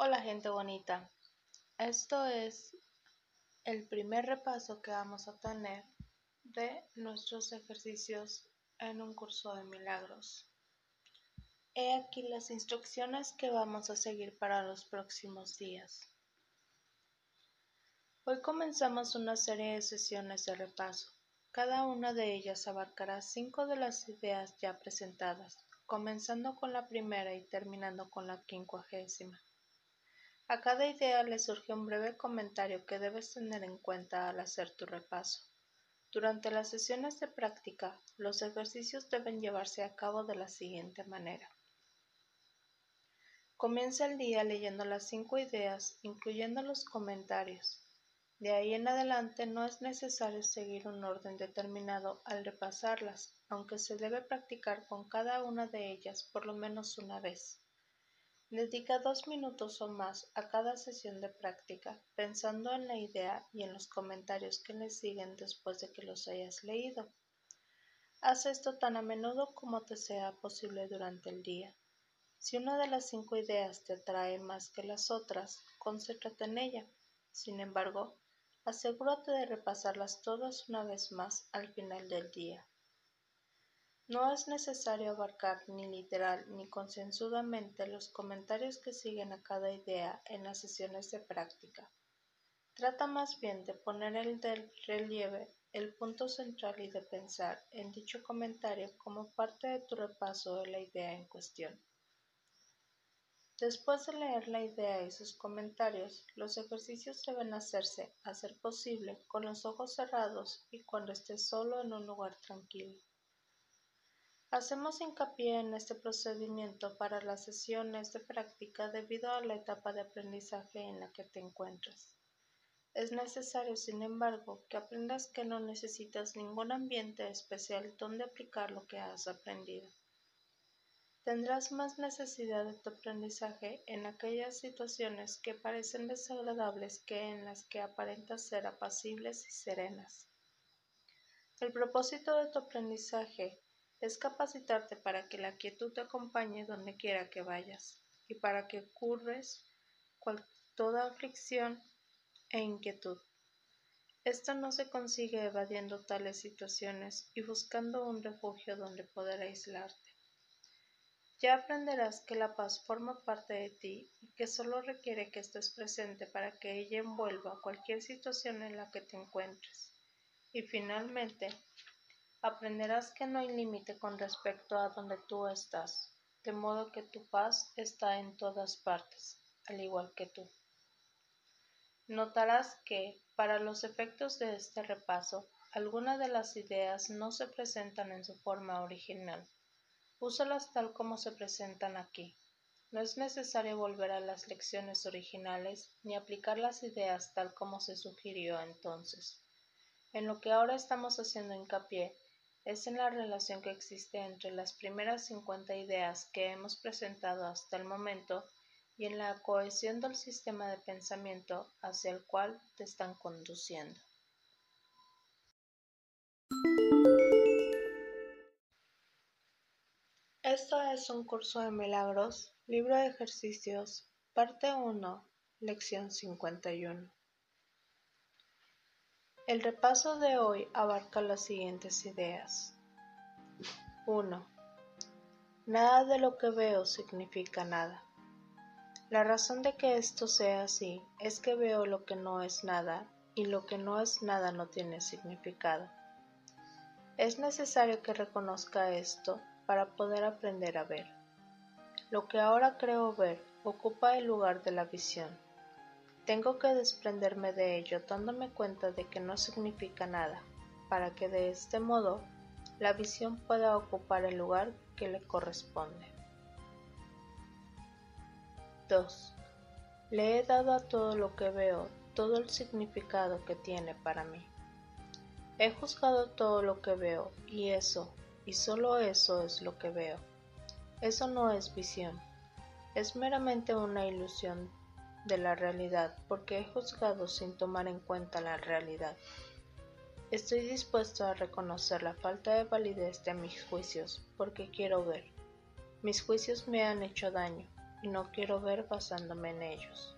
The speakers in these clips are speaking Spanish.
Hola gente bonita, esto es el primer repaso que vamos a tener de nuestros ejercicios en un curso de milagros. He aquí las instrucciones que vamos a seguir para los próximos días. Hoy comenzamos una serie de sesiones de repaso. Cada una de ellas abarcará cinco de las ideas ya presentadas, comenzando con la primera y terminando con la quincuagésima. A cada idea le surge un breve comentario que debes tener en cuenta al hacer tu repaso. Durante las sesiones de práctica, los ejercicios deben llevarse a cabo de la siguiente manera. Comienza el día leyendo las cinco ideas, incluyendo los comentarios. De ahí en adelante no es necesario seguir un orden determinado al repasarlas, aunque se debe practicar con cada una de ellas por lo menos una vez. Dedica dos minutos o más a cada sesión de práctica, pensando en la idea y en los comentarios que le siguen después de que los hayas leído. Haz esto tan a menudo como te sea posible durante el día. Si una de las cinco ideas te atrae más que las otras, concéntrate en ella. Sin embargo, asegúrate de repasarlas todas una vez más al final del día. No es necesario abarcar ni literal ni concienzudamente los comentarios que siguen a cada idea en las sesiones de práctica. Trata más bien de poner el del relieve el punto central y de pensar en dicho comentario como parte de tu repaso de la idea en cuestión. Después de leer la idea y sus comentarios, los ejercicios deben hacerse, a ser posible, con los ojos cerrados y cuando estés solo en un lugar tranquilo. Hacemos hincapié en este procedimiento para las sesiones de práctica debido a la etapa de aprendizaje en la que te encuentras. Es necesario, sin embargo, que aprendas que no necesitas ningún ambiente especial donde aplicar lo que has aprendido. Tendrás más necesidad de tu aprendizaje en aquellas situaciones que parecen desagradables que en las que aparentas ser apacibles y serenas. El propósito de tu aprendizaje es capacitarte para que la quietud te acompañe donde quiera que vayas y para que curres toda aflicción e inquietud. Esto no se consigue evadiendo tales situaciones y buscando un refugio donde poder aislarte. Ya aprenderás que la paz forma parte de ti y que solo requiere que estés presente para que ella envuelva cualquier situación en la que te encuentres. Y finalmente, aprenderás que no hay límite con respecto a donde tú estás, de modo que tu paz está en todas partes, al igual que tú. Notarás que, para los efectos de este repaso, algunas de las ideas no se presentan en su forma original Úsalas tal como se presentan aquí. No es necesario volver a las lecciones originales ni aplicar las ideas tal como se sugirió entonces. En lo que ahora estamos haciendo hincapié es en la relación que existe entre las primeras 50 ideas que hemos presentado hasta el momento y en la cohesión del sistema de pensamiento hacia el cual te están conduciendo. Esto es un curso de milagros, libro de ejercicios, parte 1, lección 51. El repaso de hoy abarca las siguientes ideas. 1. Nada de lo que veo significa nada. La razón de que esto sea así es que veo lo que no es nada y lo que no es nada no tiene significado. Es necesario que reconozca esto para poder aprender a ver. Lo que ahora creo ver ocupa el lugar de la visión. Tengo que desprenderme de ello dándome cuenta de que no significa nada, para que de este modo la visión pueda ocupar el lugar que le corresponde. 2. Le he dado a todo lo que veo todo el significado que tiene para mí. He juzgado todo lo que veo y eso, y solo eso es lo que veo. Eso no es visión, es meramente una ilusión de la realidad porque he juzgado sin tomar en cuenta la realidad. Estoy dispuesto a reconocer la falta de validez de mis juicios porque quiero ver. Mis juicios me han hecho daño, y no quiero ver basándome en ellos.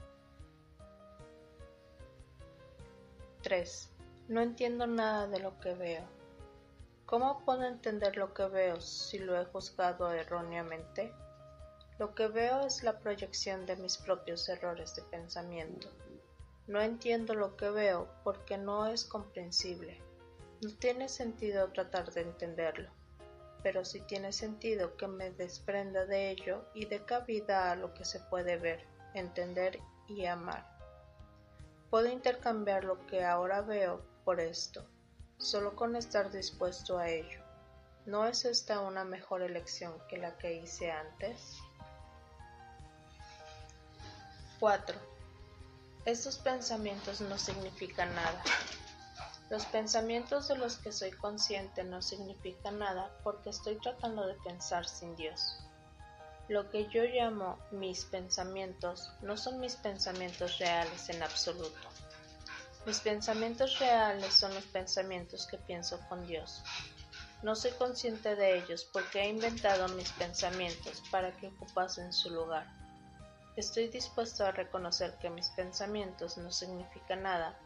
3. No entiendo nada de lo que veo. ¿Cómo puedo entender lo que veo si lo he juzgado erróneamente? Lo que veo es la proyección de mis propios errores de pensamiento. No entiendo lo que veo porque no es comprensible. No tiene sentido tratar de entenderlo, pero sí tiene sentido que me desprenda de ello y dé cabida a lo que se puede ver, entender y amar. Puedo intercambiar lo que ahora veo por esto, solo con estar dispuesto a ello. ¿No es esta una mejor elección que la que hice antes? 4. Estos pensamientos no significan nada. Los pensamientos de los que soy consciente no significan nada porque estoy tratando de pensar sin Dios. Lo que yo llamo mis pensamientos no son mis pensamientos reales en absoluto. Mis pensamientos reales son los pensamientos que pienso con Dios. No soy consciente de ellos porque he inventado mis pensamientos para que ocupasen su lugar. Estoy dispuesto a reconocer que mis pensamientos no significan nada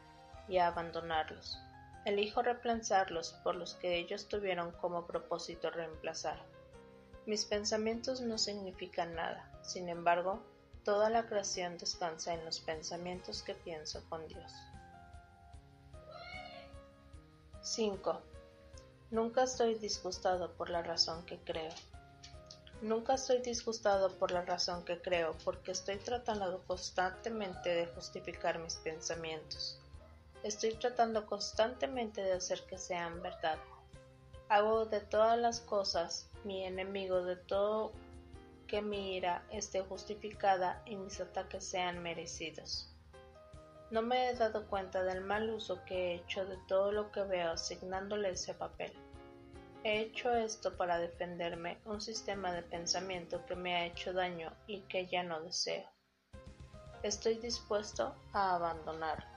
y a abandonarlos. Elijo reemplazarlos por los que ellos tuvieron como propósito reemplazar. Mis pensamientos no significan nada, sin embargo, toda la creación descansa en los pensamientos que pienso con Dios. 5. Nunca estoy disgustado por la razón que creo. Nunca estoy disgustado por la razón que creo porque estoy tratando constantemente de justificar mis pensamientos. Estoy tratando constantemente de hacer que sean verdad. Hago de todas las cosas mi enemigo de todo que mi ira esté justificada y mis ataques sean merecidos. No me he dado cuenta del mal uso que he hecho de todo lo que veo asignándole ese papel. He hecho esto para defenderme un sistema de pensamiento que me ha hecho daño y que ya no deseo. Estoy dispuesto a abandonarlo.